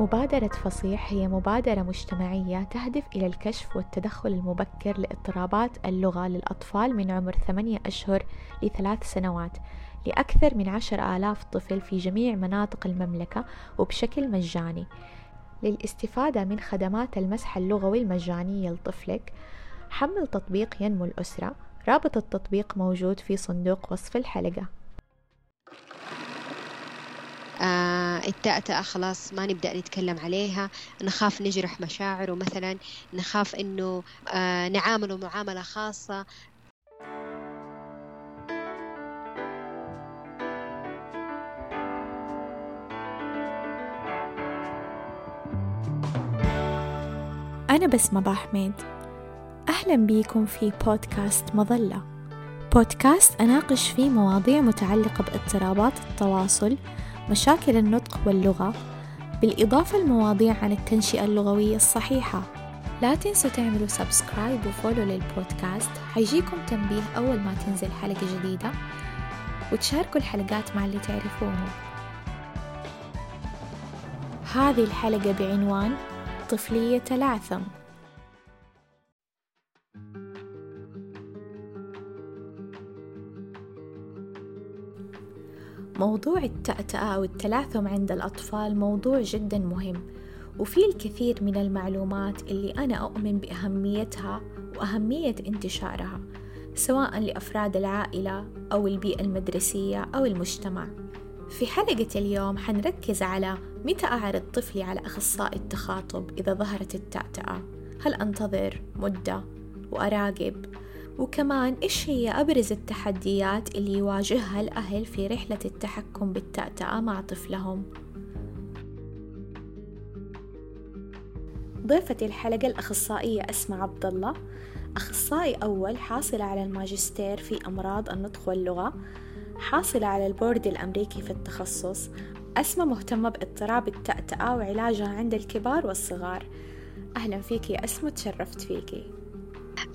مبادرة فصيح هي مبادرة مجتمعية تهدف إلى الكشف والتدخل المبكر لاضطرابات اللغة للأطفال من عمر ثمانية أشهر لثلاث سنوات لأكثر من عشر آلاف طفل في جميع مناطق المملكة وبشكل مجاني. للاستفادة من خدمات المسح اللغوي المجانية لطفلك حمل تطبيق ينمو الأسرة. رابط التطبيق موجود في صندوق وصف الحلقة. التأتأة خلاص ما نبدأ نتكلم عليها. نخاف نجرح مشاعره مثلا نخاف إنه آه نعامله معاملة خاصة. أنا بسمة حميد أهلا بيكم في بودكاست مظلة. بودكاست أناقش فيه مواضيع متعلقة باضطرابات التواصل مشاكل النطق واللغة بالإضافة لمواضيع عن التنشئة اللغوية الصحيحة. لا تنسوا تعملوا سبسكرايب وفولو للبودكاست. حيجيكم تنبيه أول ما تنزل حلقة جديدة. وتشاركوا الحلقات مع اللي تعرفونه هذه الحلقة بعنوان طفلية تلعثم موضوع التأتأة أو التلعثم عند الأطفال موضوع جدا مهم وفي الكثير من المعلومات اللي أنا أؤمن بأهميتها وأهمية انتشارها سواء لأفراد العائلة أو البيئة المدرسية أو المجتمع. في حلقة اليوم حنركز على متى أعرض طفلي على أخصائي التخاطب إذا ظهرت التأتأة؟ هل أنتظر مدة وأراقب؟ وكمان إيش هي أبرز التحديات اللي يواجهها الأهل في رحلة التحكم بالتأتأة مع طفلهم؟ ضيفة الحلقة الأخصائية أسماء عبد الله أخصائي أول حاصلة على الماجستير في أمراض النطق واللغة حاصلة على البورد الأمريكي في التخصص أسماء مهتمة باضطراب التأتأة وعلاجها عند الكبار والصغار. أهلا فيك يا أسماء تشرفت فيكي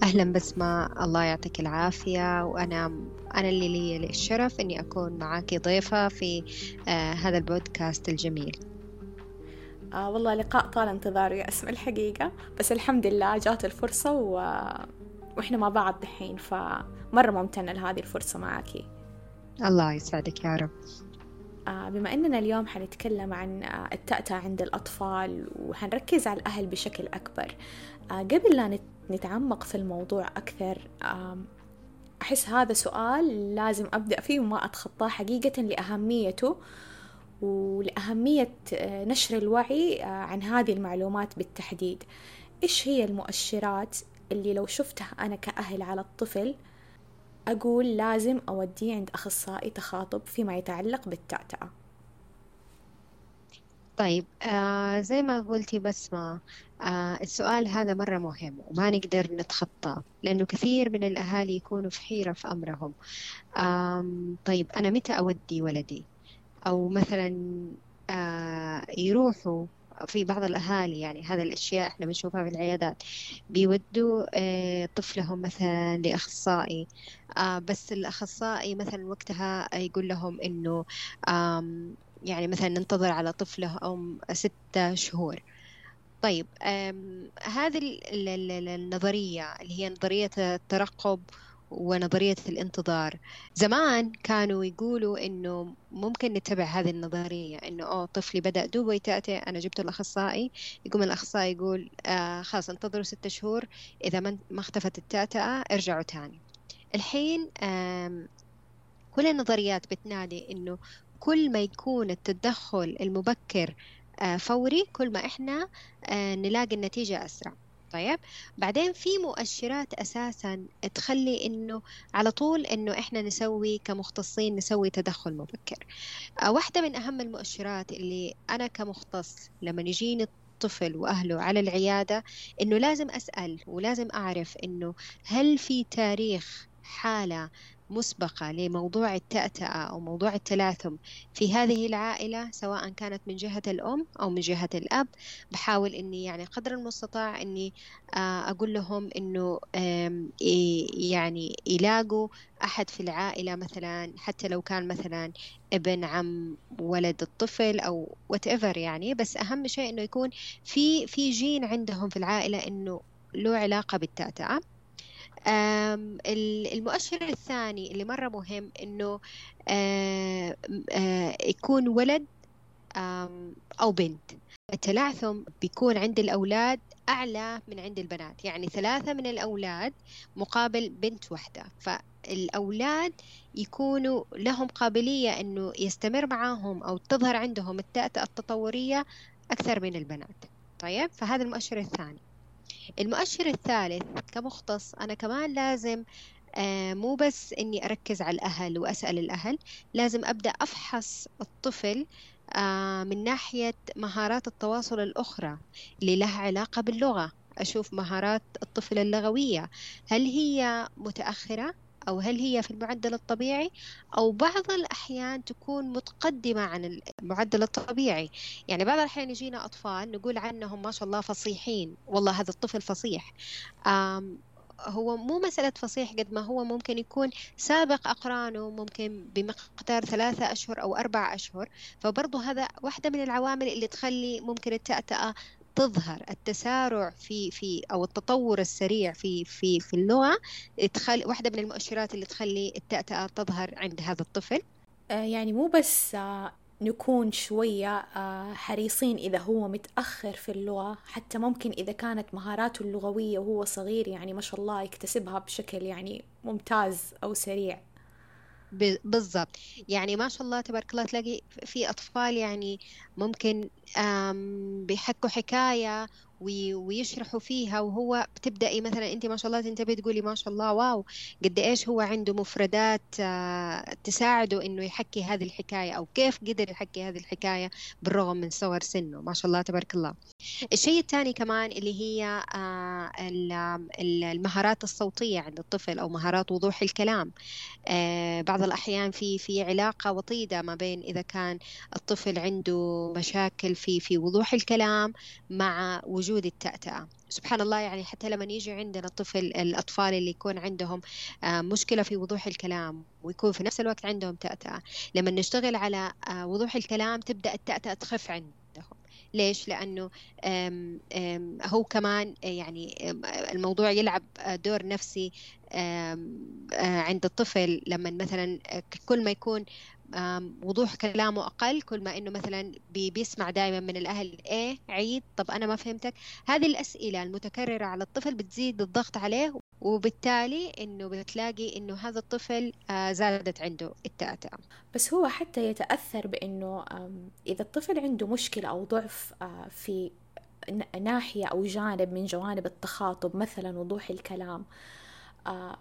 أهلا بسمة الله يعطيك العافية. وأنا أنا اللي لي الشرف إني أكون معاكي ضيفة في آه هذا البودكاست الجميل. آه والله لقاء طال انتظاره يا اسم الحقيقة. بس الحمد لله جات الفرصة و... وإحنا مع بعض دحين فمرة ممتنة لهذه الفرصة معاكي. الله يسعدك يا رب. آه بما أننا اليوم حنتكلم عن آه التأتأة عند الأطفال وحنركز على الأهل بشكل أكبر. آه قبل لا نتعمق في الموضوع أكثر. أحس هذا سؤال لازم أبدأ فيه وما أتخطاه حقيقة لأهميته ولأهمية آه، نشر الوعي آه، عن هذه المعلومات بالتحديد. إيش هي المؤشرات اللي لو شفتها أنا كأهل على الطفل أقول لازم أوديه عند أخصائي تخاطب فيما يتعلق بالتأتأة؟ طيب آه زي ما قلتي بسمة آه السؤال هذا مرة مهم وما نقدر نتخطاه لأنه كثير من الأهالي يكونوا في حيرة في أمرهم. آه طيب أنا متى أودي ولدي؟ أو مثلا آه يروحوا في بعض الأهالي يعني هذا الأشياء إحنا بنشوفها في العيادات بيودوا آه، طفلهم مثلا لأخصائي. آه، بس الأخصائي مثلا وقتها يقول لهم إنه يعني مثلا ننتظر على طفله أو ستة شهور. طيب هذه النظرية اللي هي نظرية الترقب ونظرية الانتظار. زمان كانوا يقولوا إنه ممكن نتبع هذه النظرية إنه أوه طفلي بدأ دوبه يتأتئ أنا جبت الأخصائي يقوم الأخصائي يقول آه خلاص انتظروا ستة شهور إذا ما اختفت التأتئة ارجعوا تاني. الحين كل النظريات بتنادي إنه كل ما يكون التدخل المبكر آه، فوري كل ما إحنا آه، نلاقي النتيجة أسرع. طيب؟ بعدين في مؤشرات أساسا تخلي إنه على طول إنه إحنا نسوي كمختصين نسوي تدخل مبكر. آه، واحدة من أهم المؤشرات اللي أنا كمختص لما يجيني الطفل وأهله على العيادة إنه لازم أسأل ولازم أعرف إنه هل في تاريخ حالة مسبقة لموضوع التأتأة أو موضوع التلاثم في هذه العائلة سواء كانت من جهة الأم أو من جهة الأب بحاول إني يعني قدر المستطاع إني آه، أقول لهم إنه يعني يلاقوا أحد في العائلة مثلا حتى لو كان مثلا ابن عم ولد الطفل أو whatever يعني بس أهم شيء إنه يكون في في جين عندهم في العائلة إنه له علاقة بالتأتأة. المؤشر الثاني اللي مرة مهم إنه يكون ولد أو بنت. التلعثم بيكون عند الأولاد أعلى من عند البنات. يعني ثلاثة من الأولاد مقابل بنت واحدة. فالأولاد يكونوا لهم قابلية أنه يستمر معاهم أو تظهر عندهم التأتأة التطورية أكثر من البنات. طيب؟ فهذا المؤشر الثاني. المؤشر الثالث كمختص أنا كمان لازم آه مو بس إني أركز على الأهل وأسأل الأهل لازم أبدأ أفحص الطفل آه من ناحية مهارات التواصل الأخرى اللي لها علاقة باللغة. أشوف مهارات الطفل اللغوية هل هي متأخرة؟ أو هل هي في المعدل الطبيعي أو بعض الأحيان تكون متقدمة عن المعدل الطبيعي. يعني بعض الأحيان يجينا أطفال نقول عنهم ما شاء الله فصيحين. والله هذا الطفل فصيح. هو مو مسألة فصيح قد ما هو ممكن يكون سابق أقرانه ممكن بمقدار ثلاثة أشهر أو أربع أشهر. فبرضه هذا واحدة من العوامل اللي تخلي ممكن التأتأة تظهر التسارع في في أو التطور السريع في في في اللغة تخلي واحدة من المؤشرات اللي تخلي التأتأة تظهر عند هذا الطفل؟ آه، يعني مو بس آه، نكون شوية آه، حريصين إذا هو متأخر في اللغة حتى ممكن إذا كانت مهاراته اللغوية وهو صغير يعني ما شاء الله يكتسبها بشكل يعني ممتاز أو سريع. بالضبط. يعني ما شاء الله تبارك الله تلاقي في أطفال يعني ممكن بيحكوا حكاية ويشرحوا فيها وهو بتبدأي مثلا أنت ما شاء الله تنتبهي تقولي ما شاء الله واو قد إيش هو عنده مفردات آه، تساعده إنه يحكي هذه الحكاية أو كيف قدر يحكي هذه الحكاية بالرغم من صغر سنه. ما شاء الله تبارك الله. الشيء الثاني كمان اللي هي آه، المهارات الصوتية عند الطفل أو مهارات وضوح الكلام. آه، بعض الأحيان في في علاقة وطيدة ما بين إذا كان الطفل عنده مشاكل في في وضوح الكلام مع وجود التأتأة. سبحان الله يعني حتى لما يجي عندنا طفل الأطفال اللي يكون عندهم آه، مشكلة في وضوح الكلام ويكون في نفس الوقت عندهم تأتأة. لما نشتغل على وضوح الكلام تبدأ التأتأة تخف عندهم. ليش؟ لأنه آم آم هو كمان يعني الموضوع يلعب دور نفسي آه، عند الطفل. لما مثلا كل ما يكون وضوح كلامه أقل كل ما إنه مثلا بيسمع دائما من الأهل إيه عيد طب أنا ما فهمتك. هذه الأسئلة المتكررة على الطفل بتزيد الضغط عليه وبالتالي إنه بتلاقي إنه هذا الطفل آه، زادت عنده التأتأة بس هو حتى يتأثر بإنه إذا الطفل عنده مشكلة أو ضعف آه، في ناحية أو جانب من جوانب التخاطب مثلا وضوح الكلام آه،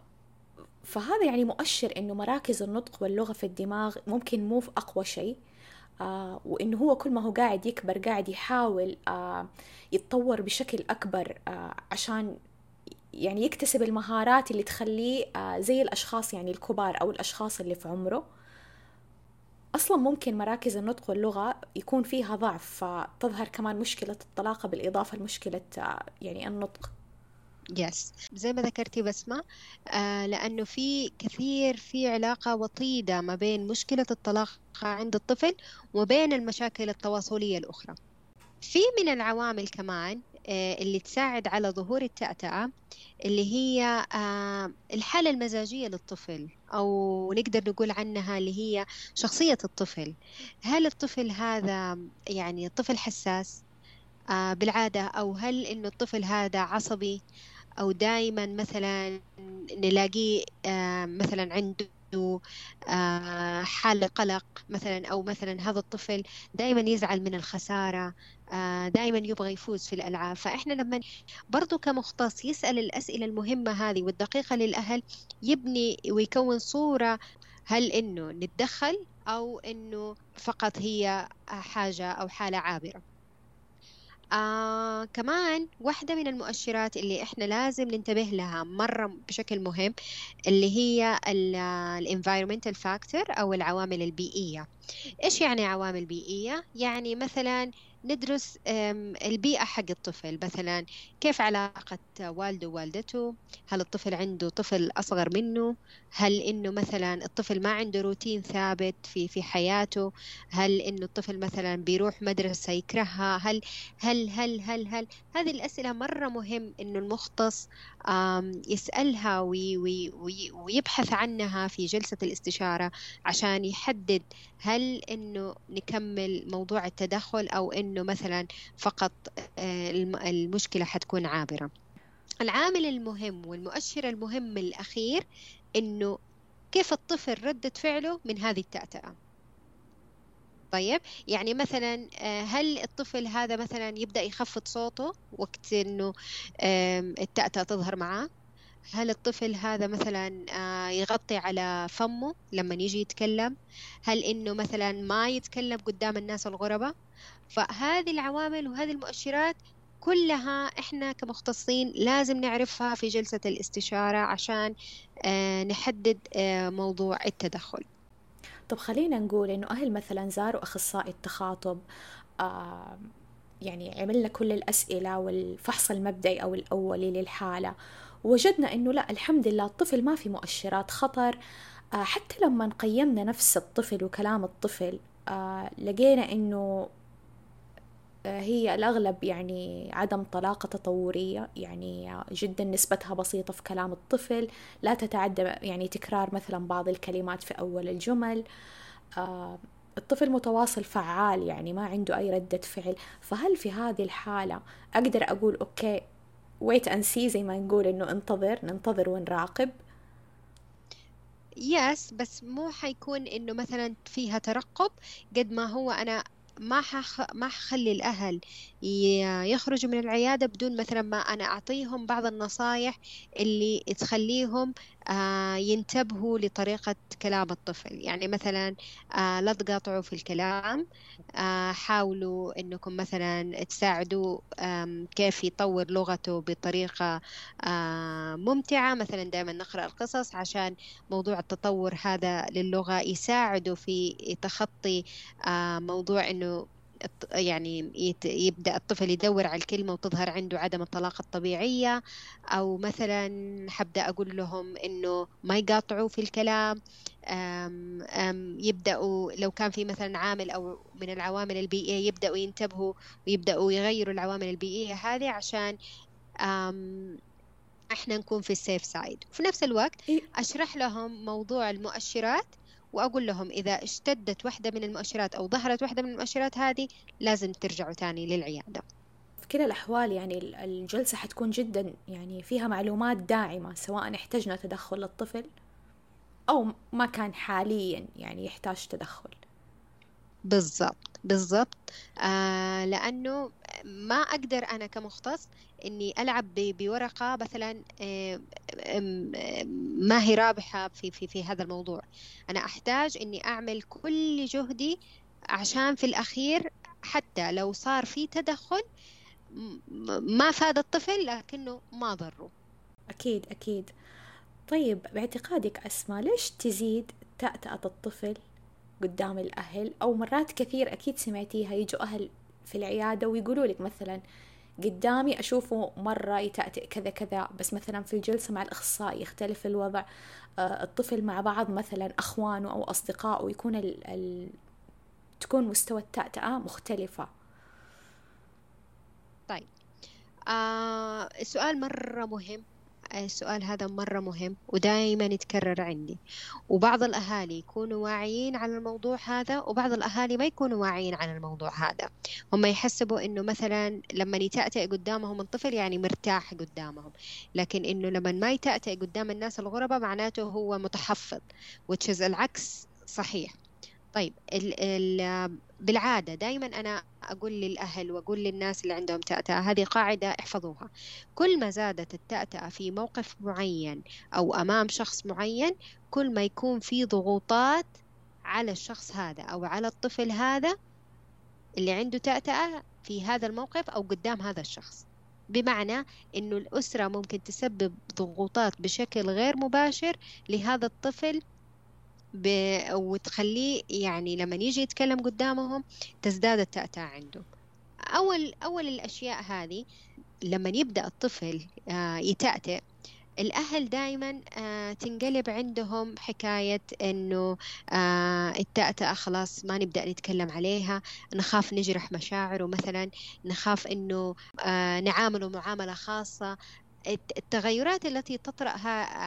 فهذا يعني مؤشر إنه مراكز النطق واللغة في الدماغ ممكن مو في أقوى شيء آه وإنه هو كل ما هو قاعد يكبر قاعد يحاول آه يتطور بشكل أكبر آه عشان يعني يكتسب المهارات اللي تخليه آه زي الأشخاص يعني الكبار أو الأشخاص اللي في عمره. أصلا ممكن مراكز النطق واللغة يكون فيها ضعف فتظهر كمان مشكلة الطلاقة بالإضافة لمشكلة آه يعني النطق. يس زي ما ذكرتي بسمة آه لأنه في كثير في علاقة وطيدة ما بين مشكلة الطلاق عند الطفل وبين المشاكل التواصلية الأخرى. في من العوامل كمان آه اللي تساعد على ظهور التأتأة اللي هي آه الحالة المزاجية للطفل أو نقدر نقول عنها اللي هي شخصية الطفل. هل الطفل هذا يعني طفل حساس؟ آه بالعادة أو هل إنه الطفل هذا عصبي؟ أو دائما مثلا نلاقيه آه، مثلا عنده آه، حالة قلق مثلا أو مثلا هذا الطفل دائما يزعل من الخسارة آه، دائما يبغى يفوز في الألعاب. فإحنا لما برضو كمختص يسأل الأسئلة المهمة هذه والدقيقة للأهل يبني ويكون صورة هل إنه نتدخل أو إنه فقط هي حاجة أو حالة عابرة. آه كمان واحدة من المؤشرات اللي إحنا لازم ننتبه لها مرة بشكل مهم اللي هي ال environmental factor أو العوامل البيئية إيش يعني عوامل بيئية؟ يعني مثلا ندرس البيئة حق الطفل مثلا كيف علاقة والده ووالدته؟ هل الطفل عنده طفل أصغر منه؟ هل إنه مثلا الطفل ما عنده روتين ثابت في في حياته؟ هل إنه الطفل مثلا بيروح مدرسة يكرهها؟ هل هل هل هل هل؟ هذه الأسئلة مرة مهم إنه المختص يسألها ويبحث عنها في جلسة الاستشارة عشان يحدد هل إنه نكمل موضوع التدخل أو إنه مثلا فقط آه، المشكلة حتكون عابرة. العامل المهم والمؤشر المهم الأخير إنه كيف الطفل ردة فعله من هذه التأتأة. طيب يعني مثلا آه، هل الطفل هذا مثلا يبدأ يخفض صوته وقت إنه التأتأة تظهر معاه؟ هل الطفل هذا مثلا آه، يغطي على فمه لما يجي يتكلم؟ هل إنه مثلا ما يتكلم قدام الناس الغرباء فهذه العوامل وهذه المؤشرات كلها إحنا كمختصين لازم نعرفها في جلسة الاستشارة عشان آه، نحدد آه، موضوع التدخل. طب خلينا نقول إنه أهل مثلا زاروا أخصائي التخاطب يعني عملنا كل الأسئلة والفحص المبدئي أو الأولي للحالة. وجدنا إنه لا الحمد لله الطفل ما في مؤشرات خطر. آه، حتى لما قيمنا نفس الطفل وكلام الطفل لقينا إنه هي الأغلب يعني عدم طلاقة تطورية يعني جدا نسبتها بسيطة في كلام الطفل. لا تتعدى يعني تكرار مثلا بعض الكلمات في أول الجمل. آه الطفل متواصل فعال يعني ما عنده أي ردة فعل. فهل في هذه الحالة أقدر أقول okay wait and see زي ما نقول إنه انتظر ننتظر ونراقب؟ yes بس مو حيكون إنه مثلا فيها ترقب قد ما هو أنا ما حخ... ما حخلي الأهل يخرجوا من العيادة بدون مثلا ما أنا أعطيهم بعض النصايح اللي تخليهم آه، ينتبهوا لطريقة كلام الطفل. يعني مثلا آه، لا تقاطعوا في الكلام آه، حاولوا أنكم مثلا تساعدوا كيف يطور لغته بطريقة ممتعة. مثلا دائما نقرأ القصص عشان موضوع التطور هذا للغة يساعده في تخطي موضوع أنه يعني يبدأ الطفل يدور على الكلمة وتظهر عنده عدم الطلاقة الطبيعية أو مثلا حبدأ أقول لهم إنه ما يقاطعوا في الكلام أم أم يبدأوا لو كان في مثلا عامل أو من العوامل البيئية يبدأوا ينتبهوا ويبدأوا يغيروا العوامل البيئية هذه عشان إحنا نكون في السيف سايد وفي نفس الوقت. أشرح لهم موضوع المؤشرات وأقول لهم إذا اشتدت واحدة من المؤشرات أو ظهرت واحدة من المؤشرات هذه لازم ترجعوا تاني للعيادة. في كلا الأحوال يعني الجلسة حتكون جدا يعني فيها معلومات داعمة سواء احتجنا تدخل الطفل أو ما كان حاليا يعني يحتاج تدخل. بالضبط بالضبط. آه لأنه ما أقدر أنا كمختص إني ألعب بورقة مثلا آه، ما هي رابحة في, في, في هذا الموضوع. أنا أحتاج إني أعمل كل جهدي عشان في الأخير حتى لو صار في تدخل ما فاد الطفل لكنه ما ضره. أكيد أكيد. طيب باعتقادك أسماء ليش تزيد تأتأة الطفل قدام الأهل؟ أو مرات كثير أكيد سمعتيها يجوا أهل في العيادة ويقولوا لك مثلا قدامي أشوفه مرة يتأتئ كذا كذا بس مثلا في الجلسة مع الأخصائي يختلف الوضع آه، الطفل مع بعض مثلا أخوانه أو أصدقائه يكون ال... ال... تكون مستوى التأتأة مختلفة. طيب. آه السؤال مرة مهم. السؤال هذا مرة مهم ودائما يتكرر عندي. وبعض الأهالي يكونوا واعيين على الموضوع هذا وبعض الأهالي ما يكونوا واعيين على الموضوع هذا. هم يحسبوا إنه مثلا لما يتأتئ قدامهم الطفل يعني مرتاح قدامهم. لكن إنه لما ما يتأتئ قدام الناس الغرباء معناته هو متحفظ وتشز العكس صحيح. طيب ال ال بالعادة دائما أنا أقول للأهل وأقول للناس اللي عندهم تأتأة هذه قاعدة احفظوها. كل ما زادت التأتأة في موقف معين أو أمام شخص معين كل ما يكون في ضغوطات على الشخص هذا أو على الطفل هذا اللي عنده تأتأة في هذا الموقف أو قدام هذا الشخص. بمعنى أنه الأسرة ممكن تسبب ضغوطات بشكل غير مباشر لهذا الطفل ب... وتخليه يعني لما يجي يتكلم قدامهم تزداد التأتأة عنده. أول أول الأشياء هذه لما يبدأ الطفل آه، يتأتئ الأهل دائما آه، تنقلب عندهم حكاية إنه آه، التأتأة خلاص ما نبدأ نتكلم عليها نخاف نجرح مشاعره مثلا نخاف إنه نعامله معاملة خاصة التغيرات التي تطرأ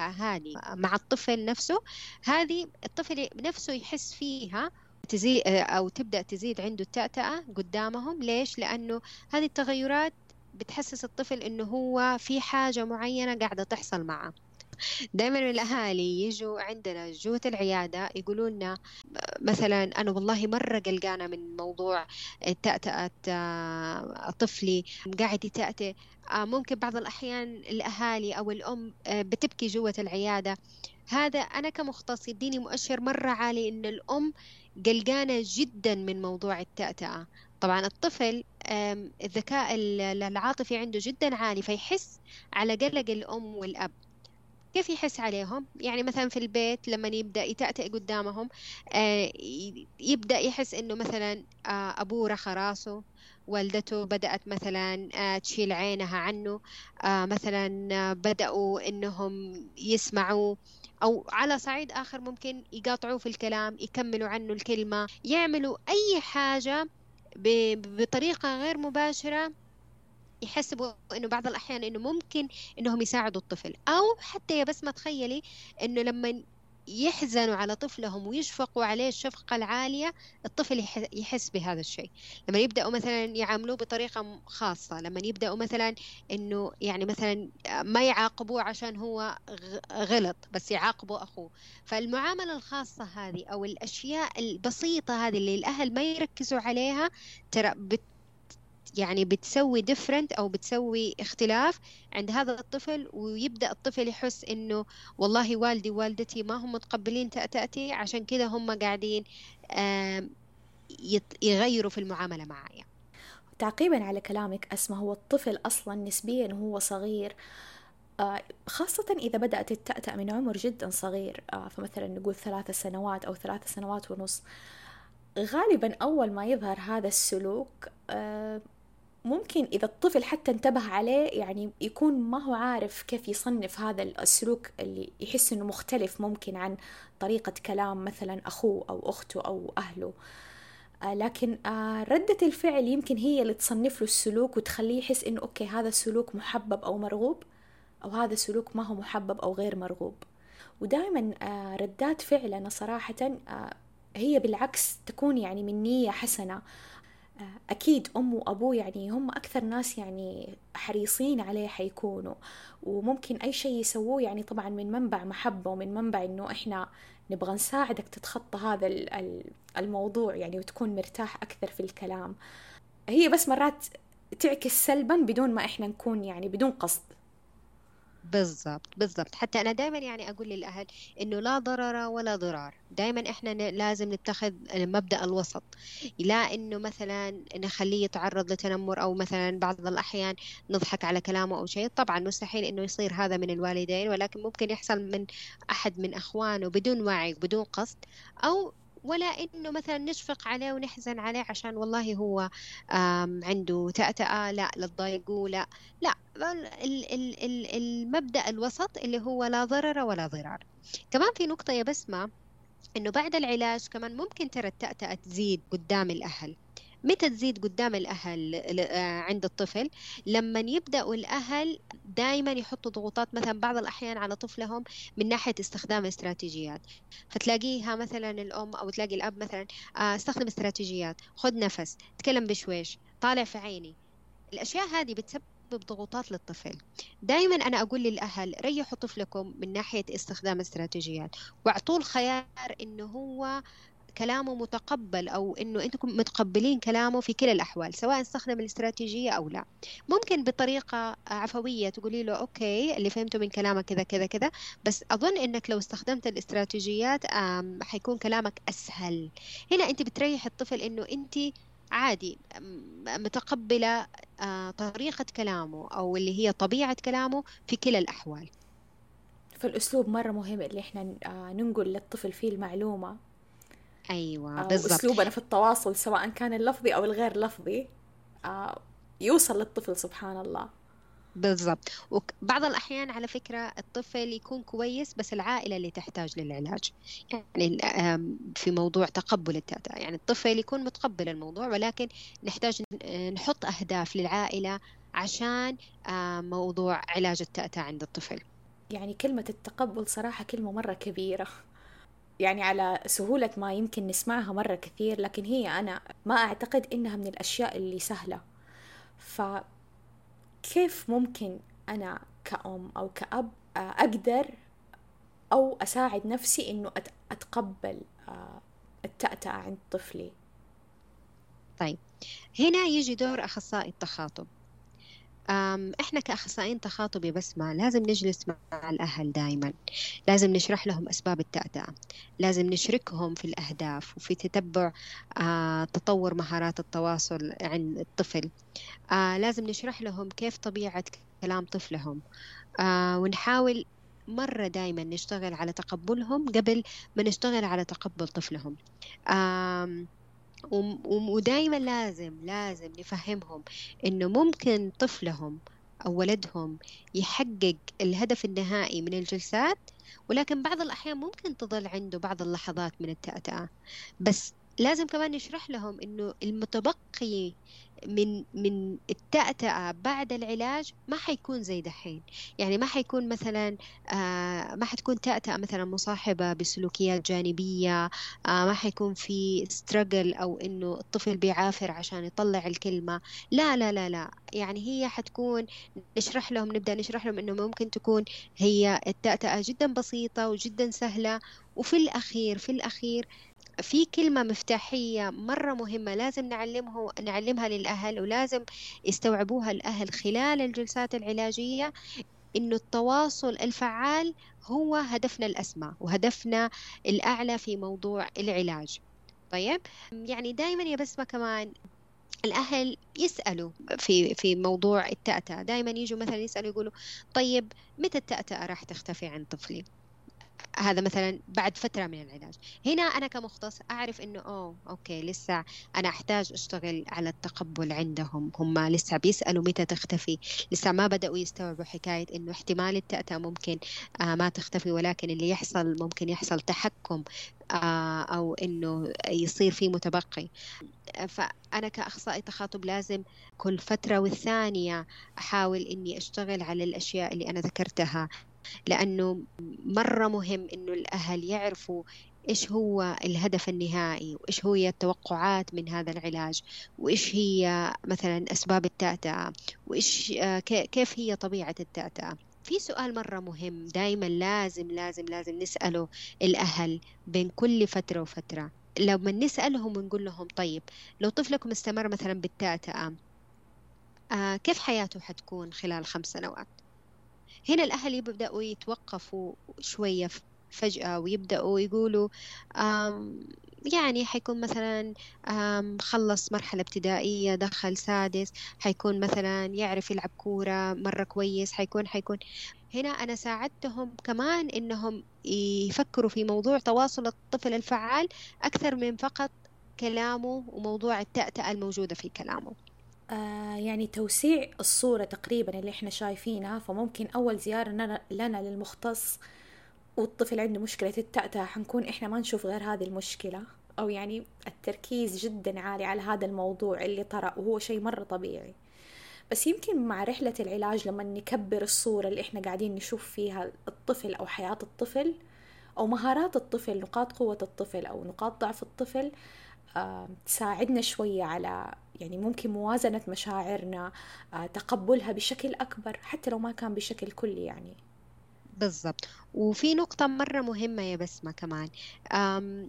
هذه مع الطفل نفسه هذه الطفل نفسه يحس فيها تزيد أو تبدأ تزيد عنده التأتأة قدامهم ليش؟ لأنه هذه التغيرات بتحسس الطفل إنه هو في حاجة معينة قاعدة تحصل معه دائما الأهالي يجوا عندنا جوة العيادة يقولوا لنا مثلا أنا والله مرة قلقانة من موضوع تأتأة آه، طفلي قاعد يتأتئ آه، ممكن بعض الأحيان الأهالي أو الأم آه، بتبكي جوة العيادة. هذا أنا كمختص يديني مؤشر مرة عالي إن الأم قلقانة جدا من موضوع التأتأة. طبعا الطفل الذكاء العاطفي عنده جدا عالي فيحس على قلق الأم والأب. كيف يحس عليهم؟ يعني مثلا في البيت لما يبدأ يتأتئ قدامهم آه، يبدأ يحس إنه مثلا آه، أبوه رخى راسه والدته بدأت مثلا آه، تشيل عينها عنه مثلا بدأوا إنهم يسمعوا أو على صعيد آخر ممكن يقاطعوه في الكلام يكملوا عنه الكلمة يعملوا أي حاجة بطريقة غير مباشرة يحسبوا إنه بعض الأحيان إنه ممكن إنهم يساعدوا الطفل. أو حتى يا بس ما تخيلي إنه لما يحزنوا على طفلهم ويشفقوا عليه الشفقة العالية الطفل يحس بهذا الشيء. لما يبدأوا مثلا يعاملوه بطريقة خاصة لما يبدأوا مثلا إنه يعني مثلا ما يعاقبوه عشان هو غلط بس يعاقبوا أخوه. فالمعاملة الخاصة هذه أو الأشياء البسيطة هذه اللي الأهل ما يركزوا عليها ترى بت يعني بتسوي ديفرنت أو بتسوي اختلاف عند هذا الطفل ويبدأ الطفل يحس إنه والله والدي ووالدتي ما هم متقبلين تأتي عشان كذا هم قاعدين يغيروا في المعاملة معايا. تعقيبا على كلامك أسمى هو الطفل أصلا نسبيا وهو صغير. آه، خاصة إذا بدأت التأتأ من عمر جدا صغير آه، فمثلا نقول ثلاثة سنوات أو ثلاثة سنوات ونص. غالبا أول ما يظهر هذا السلوك آه، ممكن إذا الطفل حتى انتبه عليه يعني يكون ما هو عارف كيف يصنف هذا السلوك اللي يحس إنه مختلف ممكن عن طريقة كلام مثلا أخوه أو أخته أو أهله. آه لكن آه ردة الفعل يمكن هي اللي تصنف له السلوك وتخليه يحس إنه okay هذا السلوك محبب أو مرغوب أو هذا السلوك ما هو محبب أو غير مرغوب. ودائما آه ردات فعلنا صراحة هي بالعكس تكون يعني من نية حسنة. أكيد أم وأبوه يعني هم أكثر ناس يعني حريصين عليه حيكونوا وممكن أي شيء يسووه يعني طبعا من منبع محبة ومن منبع إنه إحنا نبغى نساعدك تتخطى هذا الموضوع يعني وتكون مرتاح أكثر في الكلام. هي بس مرات تعكس سلبا بدون ما إحنا نكون يعني بدون قصد. بالضبط بالضبط. حتى أنا دائما يعني أقول للأهل إنه لا ضرر ولا ضرار. دائما إحنا لازم نتخذ مبدأ الوسط. لا إنه مثلا نخليه يتعرض لتنمر أو مثلا بعض الأحيان نضحك على كلامه أو شيء. طبعا مستحيل إنه يصير هذا من الوالدين ولكن ممكن يحصل من أحد من أخوانه بدون وعي بدون قصد أو ولا إنه مثلا نشفق عليه ونحزن عليه عشان والله هو عنده تأتأة لا لا تضايقوه لا لا المبدأ الوسط اللي هو لا ضرر ولا ضرار. كمان في نقطة يا بسمة إنه بعد العلاج كمان ممكن ترى التأتأة تزيد قدام الأهل. متى تزيد قدام الأهل آه، عند الطفل؟ لما يبدأوا الأهل دائما يحطوا ضغوطات مثلا بعض الأحيان على طفلهم من ناحية استخدام استراتيجيات. فتلاقيها مثلا الأم أو تلاقي الأب مثلا آه، استخدم استراتيجيات خذ نفس تكلم بشويش طالع في عيني. الأشياء هذه بتسبب ضغوطات للطفل. دائما أنا أقول للأهل ريحوا طفلكم من ناحية استخدام استراتيجيات. واعطوه الخيار إنه هو كلامه متقبل أو إنه أنتم متقبلين كلامه في كلا الأحوال سواء استخدم الاستراتيجية أو لا. ممكن بطريقة عفوية تقولي له أوكي اللي فهمته من كلامك كذا كذا كذا بس أظن إنك لو استخدمت الاستراتيجيات حيكون كلامك أسهل. هنا أنت بتريح الطفل إنه أنت عادي متقبلة آه، طريقة كلامه أو اللي هي طبيعة كلامه في كلا الأحوال. فالأسلوب مرة مهم اللي إحنا ننقل للطفل فيه المعلومة. أيوة بالضبط. أسلوبنا في التواصل سواء كان اللفظي أو الغير لفظي يوصل للطفل سبحان الله. بالضبط. وبعض الأحيان على فكرة الطفل يكون كويس بس العائلة اللي تحتاج للعلاج. يعني في موضوع تقبل التأتأة يعني الطفل يكون متقبل الموضوع ولكن نحتاج نحط أهداف للعائلة عشان موضوع علاج التأتأة عند الطفل. يعني كلمة التقبل صراحة كلمة مرة كبيرة. يعني على سهولة ما يمكن نسمعها مرة كثير لكن هي أنا ما أعتقد إنها من الأشياء اللي سهلة. ف كيف ممكن أنا كأم أو كأب أقدر أو أساعد نفسي إنه أتقبل آه، التأتأة عند طفلي؟ طيب هنا يجي دور أخصائي التخاطب. إحنا كأخصائيين تخاطب يا بسمه لازم نجلس مع الأهل دائما لازم نشرح لهم أسباب التأتأة. لازم نشركهم في الأهداف وفي تتبع آه تطور مهارات التواصل عند الطفل. آه لازم نشرح لهم كيف طبيعة كلام طفلهم. آه ونحاول مرة دايما نشتغل على تقبلهم قبل ما نشتغل على تقبل طفلهم. ودائما لازم لازم نفهمهم إنه ممكن طفلهم أو ولدهم يحقق الهدف النهائي من الجلسات ولكن بعض الأحيان ممكن تظل عنده بعض اللحظات من التأتأة. بس لازم كمان نشرح لهم إنه المتبقي من من التأتأة بعد العلاج ما حيكون زي دحين. يعني ما حيكون مثلا آه ما حتكون تأتأة مثلا مصاحبة بسلوكيات جانبية آه ما حيكون في ستراجل أو إنه الطفل بيعافر عشان يطلع الكلمة. لا لا لا لا. يعني هي حتكون نشرح لهم نبدأ نشرح لهم إنه ممكن تكون هي التأتأة جدا بسيطة وجدا سهلة. وفي الأخير في الأخير في كلمة مفتاحية مرة مهمة لازم نعلمه نعلمها للأهل ولازم يستوعبوها الأهل خلال الجلسات العلاجية إنه التواصل الفعال هو هدفنا الأسمى وهدفنا الأعلى في موضوع العلاج. طيب؟ يعني دائما يا بسمة كمان الأهل يسألوا في في موضوع التأتأة. دائما يجوا مثلا يسألوا يقولوا طيب متى التأتأة راح تختفي عن طفلي؟ هذا مثلا بعد فترة من العلاج. هنا أنا كمختص أعرف إنه أوه أوكي لسه أنا أحتاج أشتغل على التقبل عندهم. هم لسه بيسألوا متى تختفي. لسه ما بدأوا يستوعبوا حكاية إنه احتمال التأتأة ممكن آه ما تختفي ولكن اللي يحصل ممكن يحصل تحكم آه أو إنه يصير في متبقي. فأنا كأخصائي تخاطب لازم كل فترة والثانية أحاول إني أشتغل على الأشياء اللي أنا ذكرتها. لأنه مرة مهم إنه الأهل يعرفوا إيش هو الهدف النهائي وإيش هي التوقعات من هذا العلاج وإيش هي مثلا أسباب التأتأة وإيش آه، كيف هي طبيعة التأتأة في سؤال مرة مهم دايما لازم لازم لازم نسأله الأهل بين كل فترة وفترة. لما نسألهم ونقول لهم طيب لو طفلكم استمر مثلا بالتأتأة آه كيف حياته حتكون خلال خمس سنوات؟ هنا الأهل يبدأوا يتوقفوا شوية فجأة ويبدأوا يقولوا يعني حيكون مثلا خلص مرحلة ابتدائية دخل سادس حيكون مثلا يعرف يلعب كورة مرة كويس حيكون حيكون. هنا أنا ساعدتهم كمان إنهم يفكروا في موضوع تواصل الطفل الفعال أكثر من فقط كلامه وموضوع التأتأة الموجودة في كلامه. يعني توسيع الصورة تقريبا اللي إحنا شايفينها فممكن أول زيارة لنا للمختص والطفل عنده مشكلة التأتأة حنكون إحنا ما نشوف غير هذه المشكلة. أو يعني التركيز جدا عالي على هذا الموضوع اللي طرأ وهو شيء مرة طبيعي. بس يمكن مع رحلة العلاج لما نكبر الصورة اللي إحنا قاعدين نشوف فيها الطفل أو حياة الطفل أو مهارات الطفل نقاط قوة الطفل أو نقاط ضعف الطفل آه، تساعدنا شوية على يعني ممكن موازنة مشاعرنا آه، تقبلها بشكل أكبر حتى لو ما كان بشكل كلي يعني. بالضبط. وفي نقطة مرة مهمة يا بسمة كمان.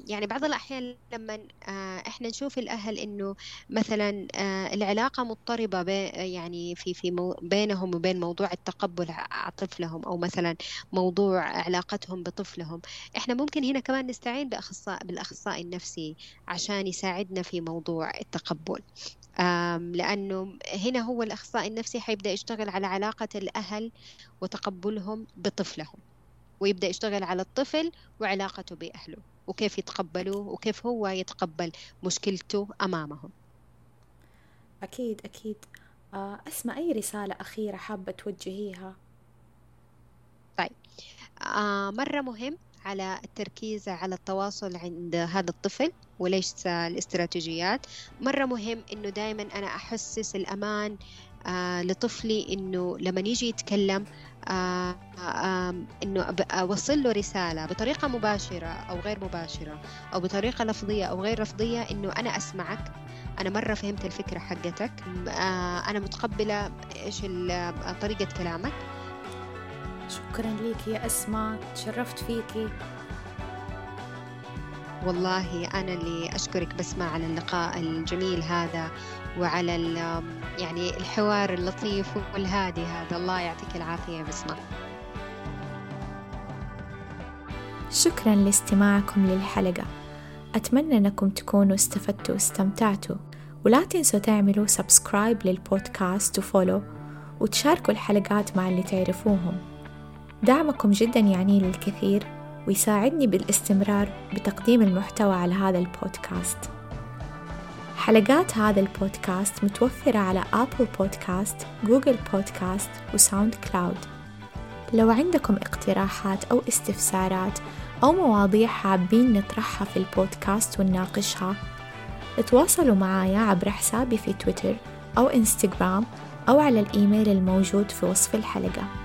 يعني بعض الأحيان لما آه، إحنا نشوف الأهل إنه مثلا آه، العلاقة مضطربة يعني في في بينهم وبين موضوع التقبل على طفلهم أو مثلا موضوع علاقتهم بطفلهم. إحنا ممكن هنا كمان نستعين بأخصائي بالأخصائي النفسي عشان يساعدنا في موضوع التقبل. لأنه هنا هو الأخصائي النفسي حيبدأ يشتغل على علاقة الأهل وتقبلهم بطفلهم ويبدأ يشتغل على الطفل وعلاقته بأهله وكيف يتقبلوه وكيف هو يتقبل مشكلته أمامهم. أكيد أكيد. آه، أسمع أي رسالة أخيرة حابة توجهيها؟ طيب. آه مرة مهم على التركيز على التواصل عند هذا الطفل وليس الاستراتيجيات. مرة مهم إنه دائما أنا أحسس الأمان آه لطفلي إنه لما يجي يتكلم آه آه إنه أوصل له رسالة بطريقة مباشرة أو غير مباشرة أو بطريقة لفظية أو غير لفظية إنه أنا أسمعك أنا مرة فهمت الفكرة حقتك آه أنا متقبلة إيش طريقة كلامك. شكرا لك يا أسماء تشرفت فيكي. والله أنا اللي أشكرك بسمة على اللقاء الجميل هذا وعلى يعني الحوار اللطيف والهادي هذا. الله يعطيك العافية يا بسمة شكرا لاستماعكم للحلقة. أتمنى أنكم تكونوا استفدتوا واستمتعتوا. ولا تنسوا تعملوا subscribe للبودكاست و follow وتشاركوا الحلقات مع اللي تعرفوهم. دعمكم جدا يعني للكثير ويساعدني بالاستمرار بتقديم المحتوى على هذا البودكاست. حلقات هذا البودكاست متوفرة على Apple Podcasts، Google Podcasts و SoundCloud. لو عندكم اقتراحات أو استفسارات أو مواضيع حابين نطرحها في البودكاست ونناقشها تواصلوا معايا عبر حسابي في تويتر أو إنستغرام أو على الإيميل الموجود في وصف الحلقة.